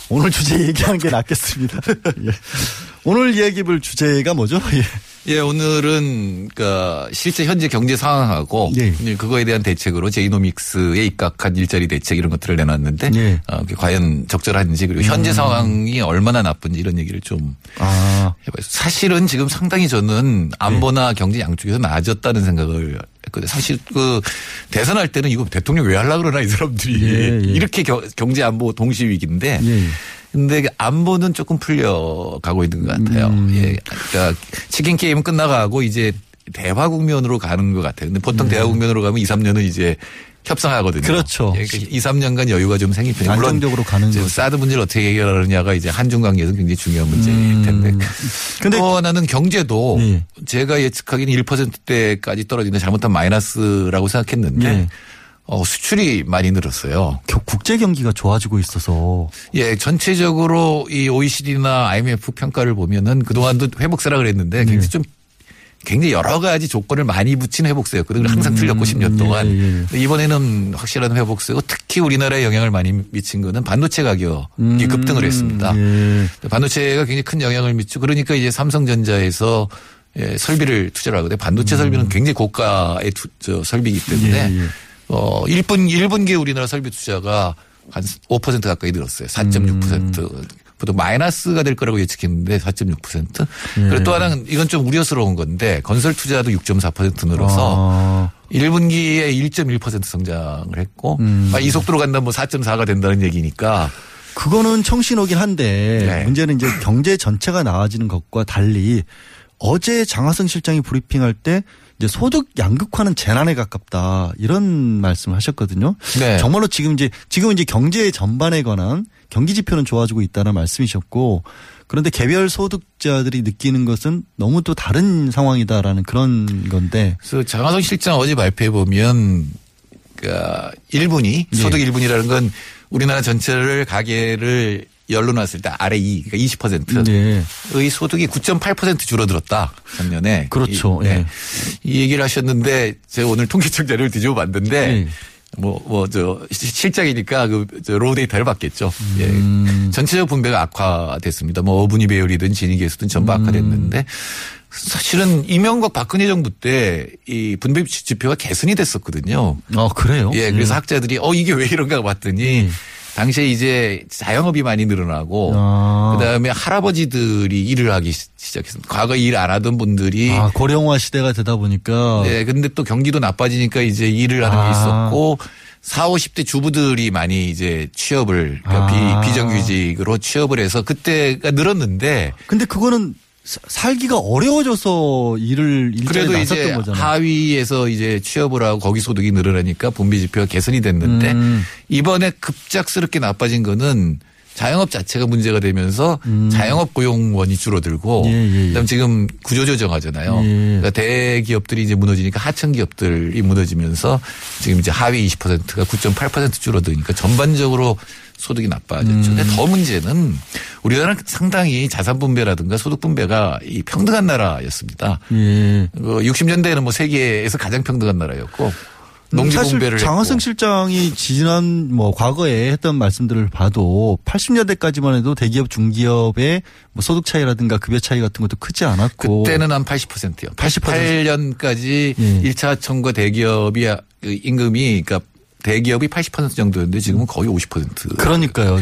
오늘 주제 얘기하는 게 낫겠습니다. 예. 오늘 얘기할 주제가 뭐죠? 예. 예, 오늘은 그니까 실제 현재 경제 상황하고 예. 그거에 대한 대책으로 제이노믹스에 입각한 일자리 대책 이런 것들을 내놨는데 예. 어, 과연 적절한지 그리고 현재 음. 상황이 얼마나 나쁜지 이런 얘기를 좀 아, 해봐요. 사실은 지금 상당히 저는 안보나 경제 양쪽에서 나아졌다는 생각을 했거든요. 사실 그 대선할 때는 이거 대통령 왜 하려고 그러나 이 사람들이 예, 예. 이렇게 겨- 경제 안보 동시 위기인데 예. 근데 그 안보는 조금 풀려가고 있는 것 같아요. 음. 예. 그러니까 치킨 게임은 끝나가고 이제 대화 국면으로 가는 것 같아요. 근데 보통 대화 국면으로 가면 2, 3년은 이제 협상하거든요. 음. 그렇죠. 예, 그러니까 2, 3년간 여유가 좀 생긴 편이에요. 안정적으로 가는 거죠. 사드 문제를 어떻게 해결하느냐가 이제 한중 관계에서 굉장히 중요한 문제일 텐데. 근데 또 하나는 경제도 예. 제가 예측하기는 1%대까지 떨어지는 잘못한 마이너스라고 생각했는데 예. 어, 수출이 많이 늘었어요. 국제 경기가 좋아지고 있어서 예, 전체적으로 이 OECD나 IMF 평가를 보면은 그동안도 회복세라 그랬는데 네. 굉장히 좀 굉장히 여러 가지 조건을 많이 붙인 회복세였거든요. 항상 음, 틀렸고 10년 동안. 예, 예. 이번에는 확실한 회복세고 특히 우리나라에 영향을 많이 미친 거는 반도체 가격이 음, 급등을 했습니다. 예. 반도체가 굉장히 큰 영향을 미치고 그러니까 이제 삼성전자에서 예, 설비를 투자를 하거든요. 반도체 설비는 굉장히 고가의 투, 저, 설비이기 때문에 음. 예, 예. 어 1분 1분기에 우리나라 설비 투자가 한 5% 가까이 늘었어요. 4.6%. 음. 보통 마이너스가 될 거라고 예측했는데 4.6%. 예. 그리고 또 하나는 이건 좀 우려스러운 건데 건설 투자도 6.4% 늘어서 아. 1분기에 1.1% 성장을 했고 음. 아, 이 속도로 간다면 뭐 4.4가 된다는 얘기니까 그거는 청신호긴 한데 네. 문제는 이제 경제 전체가 나아지는 것과 달리 어제 장하성 실장이 브리핑할 때 이제 소득 양극화는 재난에 가깝다 이런 말씀을 하셨거든요. 네. 정말로 지금 이제 지금 이제 경제 전반에 관한 경기 지표는 좋아지고 있다는 말씀이셨고 그런데 개별 소득자들이 느끼는 것은 너무 또 다른 상황이다라는 그런 건데 그래서 장하성 실장 어제 발표해 보면 그러니까 1분이 예. 소득 1분이라는 건 우리나라 전체를 가계를 열로 놨을 때 아래 2, 그러니까 20%의 네. 소득이 9.8% 줄어들었다 작년에. 그렇죠. 이, 네. 예. 이 얘기를 하셨는데 제가 오늘 통계청 자료를 뒤집어 봤는데 예. 뭐, 뭐, 저, 시- 실장이니까 그, 저, raw data를 봤겠죠. 음. 예. 전체적 분배가 악화됐습니다. 뭐, 오분위 배율이든 지니 계수든 전부 음. 악화됐는데 사실은 이명박 박근혜 정부 때 이 분배 지표가 개선이 됐었거든요. 아 그래요? 예, 그래서 음. 학자들이 어, 이게 왜 이런가 봤더니 당시에 이제 자영업이 많이 늘어나고 아. 그다음에 할아버지들이 일을 하기 시- 시작했습니다. 과거 일 안 하던 분들이 아 고령화 시대가 되다 보니까 네, 근데 또 경기도 나빠지니까 이제 일을 하는 게 아. 있었고 4, 50대 주부들이 많이 이제 취업을 그러니까 아. 비, 비정규직으로 취업을 해서 그때가 늘었는데 근데 그거는 사- 살기가 어려워져서 일을 일자리에 그래도 이제 거잖아요. 하위에서 이제 취업을 하고 거기 소득이 늘어나니까 분배 지표가 개선이 됐는데 음. 이번에 급작스럽게 나빠진 거는 자영업 자체가 문제가 되면서 자영업 고용원이 줄어들고 음. 예, 예, 예. 그다음 지금 구조 조정하잖아요. 예. 그러니까 대기업들이 이제 무너지니까 하청 기업들이 무너지면서 지금 이제 하위 20%가 9.8% 줄어드니까 전반적으로 소득이 나빠졌죠. 음. 근데 더 문제는 우리나라는 상당히 자산 분배라든가 소득 분배가 이 평등한 나라였습니다. 예. 그 60년대에는 뭐 세계에서 가장 평등한 나라였고 농지 사실 분배를 장하성 했고. 실장이 지난 뭐 과거에 했던 말씀들을 봐도 80년대까지만 해도 대기업 중기업의 뭐 소득 차이라든가 급여 차이 같은 것도 크지 않았고 그때는 한 80%요. 88년까지 예. 1차 청과 대기업이 그 임금이 그러니까 대기업이 80% 정도였는데 지금은 거의 50%. 그러니까요.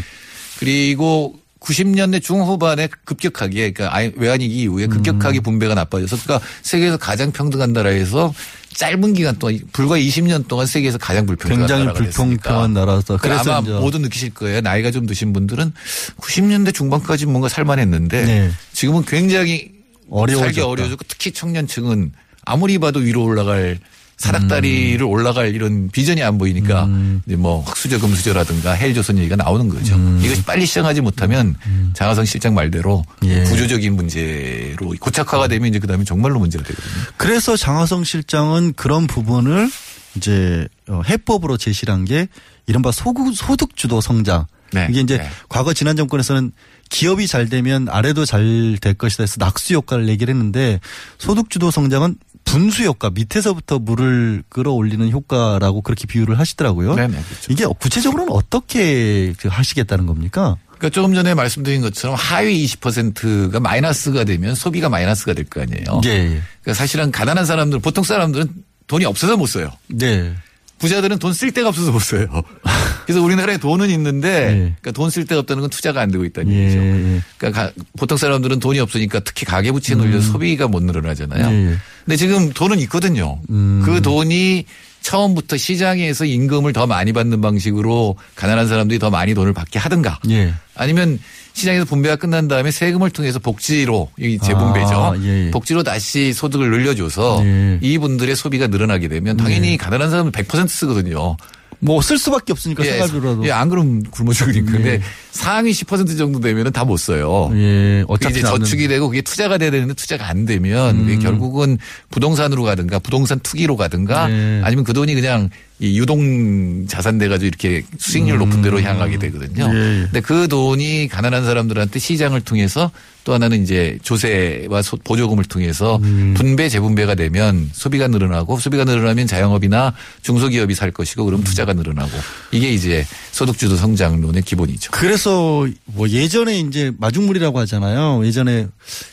그리고 90년대 중후반에 급격하게 그러니까 외환위기 이후에 음. 급격하게 분배가 나빠져서 그러니까 세계에서 가장 평등한 나라에서 짧은 기간 동안 불과 20년 동안 세계에서 가장 불평등한 굉장히 나라가. 불평등한 나라서 그래서 아마 모두 느끼실 거예요. 나이가 좀 드신 분들은 90년대 중반까지 뭔가 살만했는데 네. 지금은 굉장히 어려워졌다. 살기 어려워졌고 특히 청년층은 아무리 봐도 위로 올라갈 사닥다리를 음. 올라갈 이런 비전이 안 보이니까 이제 뭐 흑수저 금수저라든가 헬조선 얘기가 나오는 거죠. 음. 이것이 빨리 시정하지 못하면 장하성 실장 말대로 예. 구조적인 문제로 고착화가 되면 이제 그다음에 정말로 문제가 되거든요. 그래서 장하성 실장은 그런 부분을 이제 어, 해법으로 제시를 한게 이른바 소득, 소득 주도 성장. 네. 이게 이제 네. 과거 지난 정권에서는 기업이 잘 되면 아래도 잘 될 것이다 해서 낙수 효과를 내기를 했는데 소득 주도 성장은 분수 효과 밑에서부터 물을 끌어올리는 효과라고 그렇게 비유를 하시더라고요. 네네, 그렇죠. 이게 구체적으로는 어떻게 그 하시겠다는 겁니까? 그러니까 조금 전에 말씀드린 것처럼 하위 20%가 마이너스가 되면 소비가 마이너스가 될 거 아니에요. 예, 예. 그러니까 사실은 가난한 사람들, 보통 사람들은 돈이 없어서 못 써요. 네. 부자들은 돈 쓸 데가 없어서 못 써요. 그래서 우리나라에 돈은 있는데 네. 그러니까 돈 쓸 데가 없다는 건 투자가 안 되고 있다는 예, 얘기죠. 예. 그러니까 가- 보통 사람들은 돈이 없으니까 특히 가계부채에 눌려 서 소비가 못 늘어나잖아요. 음. 예. 근데 지금 돈은 있거든요. 음. 그 돈이 처음부터 시장에서 임금을 더 많이 받는 방식으로 가난한 사람들이 더 많이 돈을 받게 하든가 예. 아니면 시장에서 분배가 끝난 다음에 세금을 통해서 복지로 이 재분배죠. 아, 예, 예. 복지로 다시 소득을 늘려줘서 예. 이분들의 소비가 늘어나게 되면 당연히 가난한 사람은 100% 쓰거든요. 뭐 쓸 수밖에 없으니까 예, 생활비로라도. 예, 안 그러면 굶어 죽으니까. 근데 상위 10% 정도 되면은 다 못 써요. 예, 어차피 이제 저축이 되고 그게 투자가 돼야 되는데 투자가 안 되면 음. 결국은 부동산으로 가든가 부동산 투기로 가든가 네. 아니면 그 돈이 그냥 이 유동 자산 돼 가지고 이렇게 수익률 높은 데로 향하게 되거든요. 음. 예, 예. 근데 그 돈이 가난한 사람들한테 시장을 통해서 또 하나는 이제 조세와 소- 보조금을 통해서 음. 분배 재분배가 되면 소비가 늘어나고 소비가 늘어나면 자영업이나 중소기업이 살 것이고 음. 그럼 투자가 늘어나고 이게 이제 소득주도 성장론의 기본이죠. 그래서 뭐 예전에 이제 마중물이라고 하잖아요. 예전에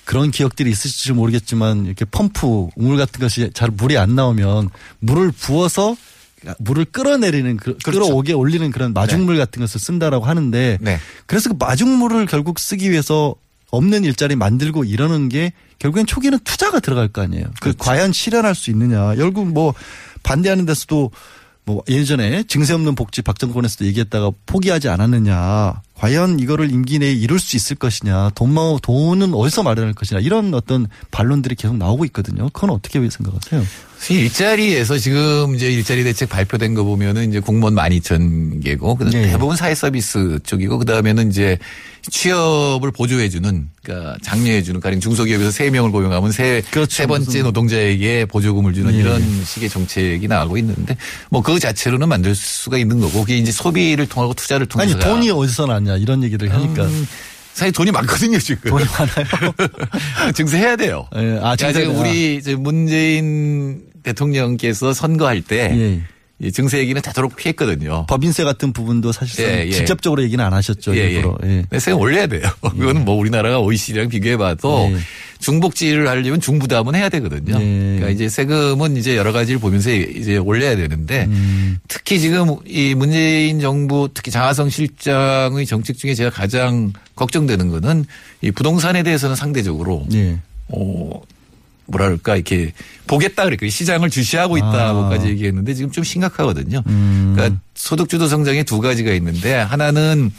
그런 기억들이 있으실지 모르겠지만 이렇게 펌프 우물 같은 것이 잘 물이 안 나오면 물을 부어서 물을 끌어내리는 그- 끌어오게 올리는 그런 마중물 같은 것을 쓴다라고 하는데 네. 그래서 그 마중물을 결국 쓰기 위해서 없는 일자리 만들고 이러는 게 결국엔 초기는 투자가 들어갈 거 아니에요. 그 과연 실현할 수 있느냐. 결국 뭐 반대하는 데서도 뭐 예전에 증세 없는 복지 박정권에서도 얘기했다가 포기하지 않았느냐. 과연 이거를 임기 내에 이룰 수 있을 것이냐. 돈만 돈은 어디서 마련할 것이냐. 이런 어떤 반론들이 계속 나오고 있거든요. 그건 어떻게 생각하세요? 일자리에서 지금 이제 일자리 대책 발표된 거 보면은 이제 공무원 12,000개고 그다음 예. 대부분 사회 서비스 쪽이고 그 다음에는 이제 취업을 보조해 주는 그러니까 장려해 주는 가령 중소기업에서 세명을 고용하면 세, 세 번째 노동자에게 보조금을 주는 예. 이런 식의 정책이 나오고 있는데 뭐 그 자체로는 만들 수가 있는 거고 그게 이제 소비를 통하고 투자를 통해서 아니 돈이 어디서 났냐 이런 얘기를 하니까 음, 사실 돈이 많거든요 지금. 돈이 많아요. 증세해야 돼요. 예, 아, 그러니까 증세가. 우리 문재인 대통령께서 선거할 때 예. 이 증세 얘기는 되도록 피했거든요. 법인세 같은 부분도 사실상 예, 예. 직접적으로 얘기는 안 하셨죠. 예, 예. 일부러. 예. 세금 올려야 돼요. 그거는 뭐 우리나라가 OECD랑 비교해봐도 예. 중복지를 하려면 중부담은 해야 되거든요. 그러니까 이제 세금은 이제 여러 가지를 보면서 이제 올려야 되는데 음. 특히 지금 이 문재인 정부 특히 장하성 실장의 정책 중에 제가 가장 걱정되는 거는 이 부동산에 대해서는 상대적으로 예. 어 뭐랄까 이렇게 보겠다 그랬고 시장을 주시하고 있다고까지 아. 얘기했는데 지금 좀 심각하거든요. 음. 그러니까 소득주도 성장에 두 가지가 있는데 하나는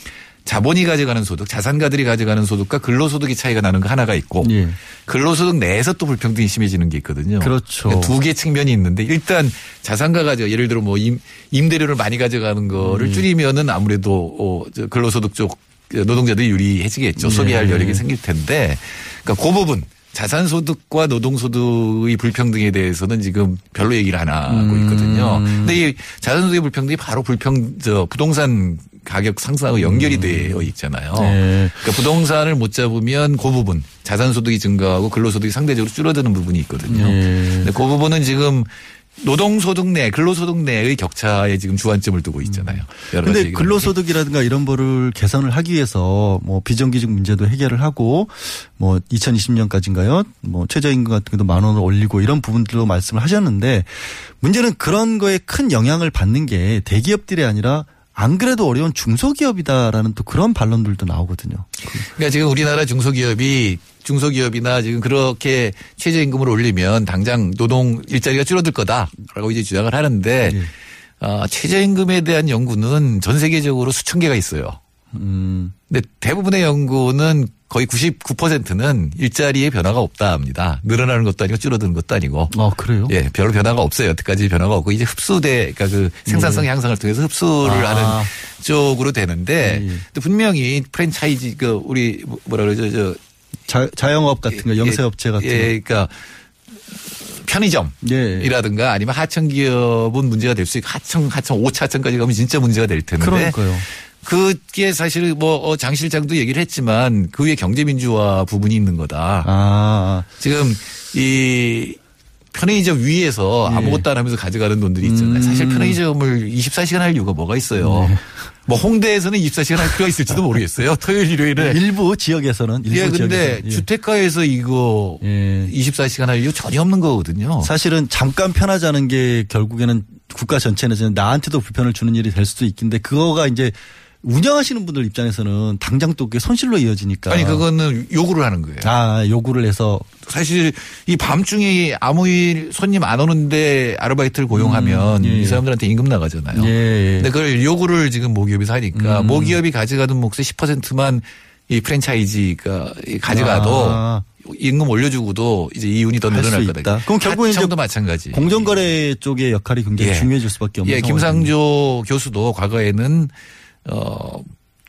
자본이 가져가는 소득, 자산가들이 가져가는 소득과 근로소득이 차이가 나는 거 하나가 있고 예. 근로소득 내에서 또 불평등이 심해지는 게 있거든요. 그렇죠. 두개 측면이 있는데 일단 자산가 가져 예를 들어 뭐 임, 임대료를 많이 가져가는 음. 거를 줄이면은 아무래도 어, 저 근로소득 쪽 노동자들이 유리해지겠죠. 네. 소비할 여력이 생길 텐데 그러니까 그 부분 자산소득과 노동소득의 불평등에 대해서는 지금 별로 얘기를 안 하고 음. 있거든요. 근데 이 자산소득의 불평등이 바로 불평, 저 부동산 가격 상승하고 연결이 되어 있잖아요. 음. 네. 그러니까 부동산을 못 잡으면 그 부분 자산소득이 증가하고 근로소득이 상대적으로 줄어드는 부분이 있거든요. 네. 근데 그 부분은 지금 노동소득 내, 근로소득 내의 격차에 지금 주안점을 두고 있잖아요. 근데 얘기를 근로소득이라든가 이런 거를 개선을 하기 위해서 뭐 비정규직 문제도 해결을 하고 뭐 2020년까지인가요? 뭐 최저임금 같은 것도 만 원을 올리고 이런 부분들도 말씀을 하셨는데 문제는 그런 거에 큰 영향을 받는 게 대기업들이 아니라 안 그래도 어려운 중소기업이다라는 또 그런 반론들도 나오거든요. 그러니까 지금 우리나라 중소기업이 중소기업이나 지금 그렇게 최저임금을 올리면 당장 노동 일자리가 줄어들 거다라고 이제 주장을 하는데 예. 아, 최저임금에 대한 연구는 전 세계적으로 수천 개가 있어요. 음. 근데 대부분의 연구는 거의 99%는 일자리에 변화가 없다 합니다. 늘어나는 것도 아니고 줄어드는 것도 아니고. 아, 그래요? 예, 별 변화가 없어요. 여태까지 변화가 없고 이제 흡수돼, 그러니까 그 생산성 예. 향상을 통해서 흡수를 아. 하는 쪽으로 되는데 예. 또 분명히 프랜차이즈 그 우리 뭐라 그러죠, 저 자, 자영업 같은 거, 영세업체 같은 예, 거. 그러니까 편의점이라든가 아니면 하청 기업은 문제가 될 수 있고 하청 하청 5차 하청까지 가면 진짜 문제가 될 텐데. 그러니까요. 그게 사실 뭐 장 실장도 얘기를 했지만 그 위에 경제 민주화 부분이 있는 거다. 아. 지금 이 편의점 위에서 예. 아무것도 안 하면서 가져가는 돈들이 있잖아요. 음. 사실 편의점을 24시간 할 이유가 뭐가 있어요. 네. 뭐 홍대에서는 24시간 할 필요가 있을지도 모르겠어요. 토요일 일요일에 일부 지역에서는 일부 예, 근데. 예. 주택가에서 이거 24시간 할 이유 전혀 없는 거거든요. 사실은 잠깐 편하자는 게 결국에는 국가 전체 내지는 나한테도 불편을 주는 일이 될 수도 있긴데 그거가 이제 운영하시는 분들 입장에서는 당장 또 그게 손실로 이어지니까. 아니 그거는 요구를 하는 거예요. 아 요구를 해서 사실 이 밤중에 아무 일 손님 안 오는데 아르바이트를 고용하면 음, 예. 이 사람들한테 임금 나가잖아요. 예, 예. 근데 그걸 요구를 지금 모기업에서 하니까 음. 모기업이 가져가는 몫의 10%만 이 프랜차이즈가 가져가도 아. 임금 올려주고도 이제 이윤이 더 늘어날 거다. 그럼 결국은 이제 마찬가지. 공정거래 쪽의 역할이 굉장히 예. 중요해질 수밖에 없는 예. 김상조 교수도 과거에는 어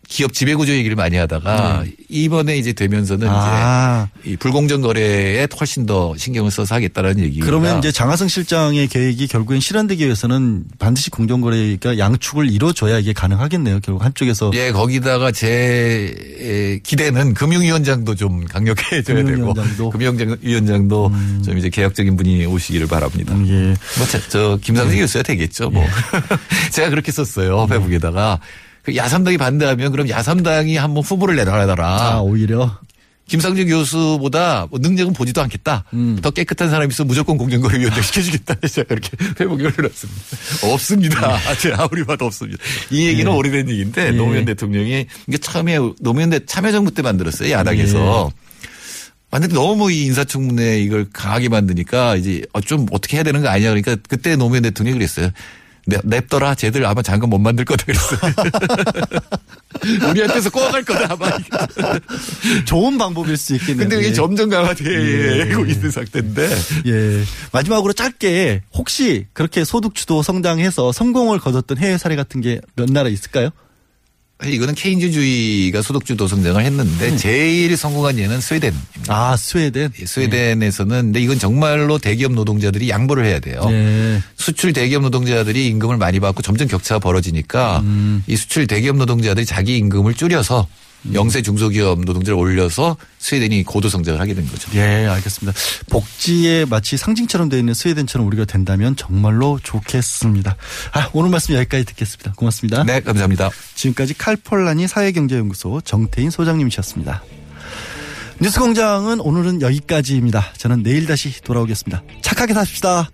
기업 지배구조 얘기를 많이 하다가 네. 이번에 이제 되면서는 아. 이제 이 불공정 거래에 훨씬 더 신경을 써서 하겠다라는 얘기가 그러면 이제 장하성 실장의 계획이 결국엔 실현되기 위해서는 반드시 공정 거래가 양축을 이루어줘야 이게 가능하겠네요. 결국 한쪽에서 예, 거기다가 제 에, 기대는 금융위원장도 좀 강력해져야 금융위원장도? 음. 되고 금융위원장도 좀 이제 개혁적인 분이 오시기를 바랍니다. 예. 뭐, 저, 저 김상진 교수야 되겠죠. 뭐 제가 그렇게 썼어요. 음. 페북에다가 그 야삼당이 반대하면 그럼 야삼당이 한번 후보를 내놔라. 아, 오히려 김상진 교수보다 뭐 능력은 보지도 않겠다. 음. 더 깨끗한 사람이 있으면 무조건 공정거래 위원장 시켜주겠다. 제가 그렇게 페북에 올려놨습니다. 없습니다. 제 아무리 봐도 없습니다. 이 얘기는 예. 오래된 얘기인데 예. 노무현 대통령이 이게 처음에 노무현 대 참여정부 때 만들었어요. 야당에서. 예. 만약에 너무 이 인사청문회 이걸 강하게 만드니까 이제 어, 좀 어떻게 해야 되는 거 아니야. 그러니까 그때 노무현 대통령이 그랬어요. 냅- 냅둬라. 쟤들 아마 장관 못 만들 거다 그랬어요. 우리한테서 꼬아갈 거다 아마. 좋은 방법일 수 있겠네요. 근데 이게 예. 점점 강화되고 예. 있는 상태인데. 예. 마지막으로 짧게 혹시 그렇게 소득주도 성장해서 성공을 거뒀던 해외 사례 같은 게 몇 나라 있을까요? 이거는 케인즈주의가 소득주도 성장을 했는데 제일 성공한 예는 스웨덴입니다. 아, 스웨덴. 예, 스웨덴에서는 근데 이건 정말로 대기업 노동자들이 양보를 해야 돼요. 네. 수출 대기업 노동자들이 임금을 많이 받고 점점 격차가 벌어지니까 이 수출 대기업 노동자들이 자기 임금을 줄여서 영세 중소기업 노동자를 올려서 스웨덴이 고도 성장을 하게 된 거죠. 예, 알겠습니다. 복지에 마치 상징처럼 되어 있는 스웨덴처럼 우리가 된다면 정말로 좋겠습니다. 아, 오늘 말씀 여기까지 듣겠습니다. 고맙습니다. 네, 감사합니다. 지금까지 칼폴라니 사회경제연구소 정태인 소장님이셨습니다. 뉴스 공장은 오늘은 여기까지입니다. 저는 내일 다시 돌아오겠습니다. 착하게 사십시다.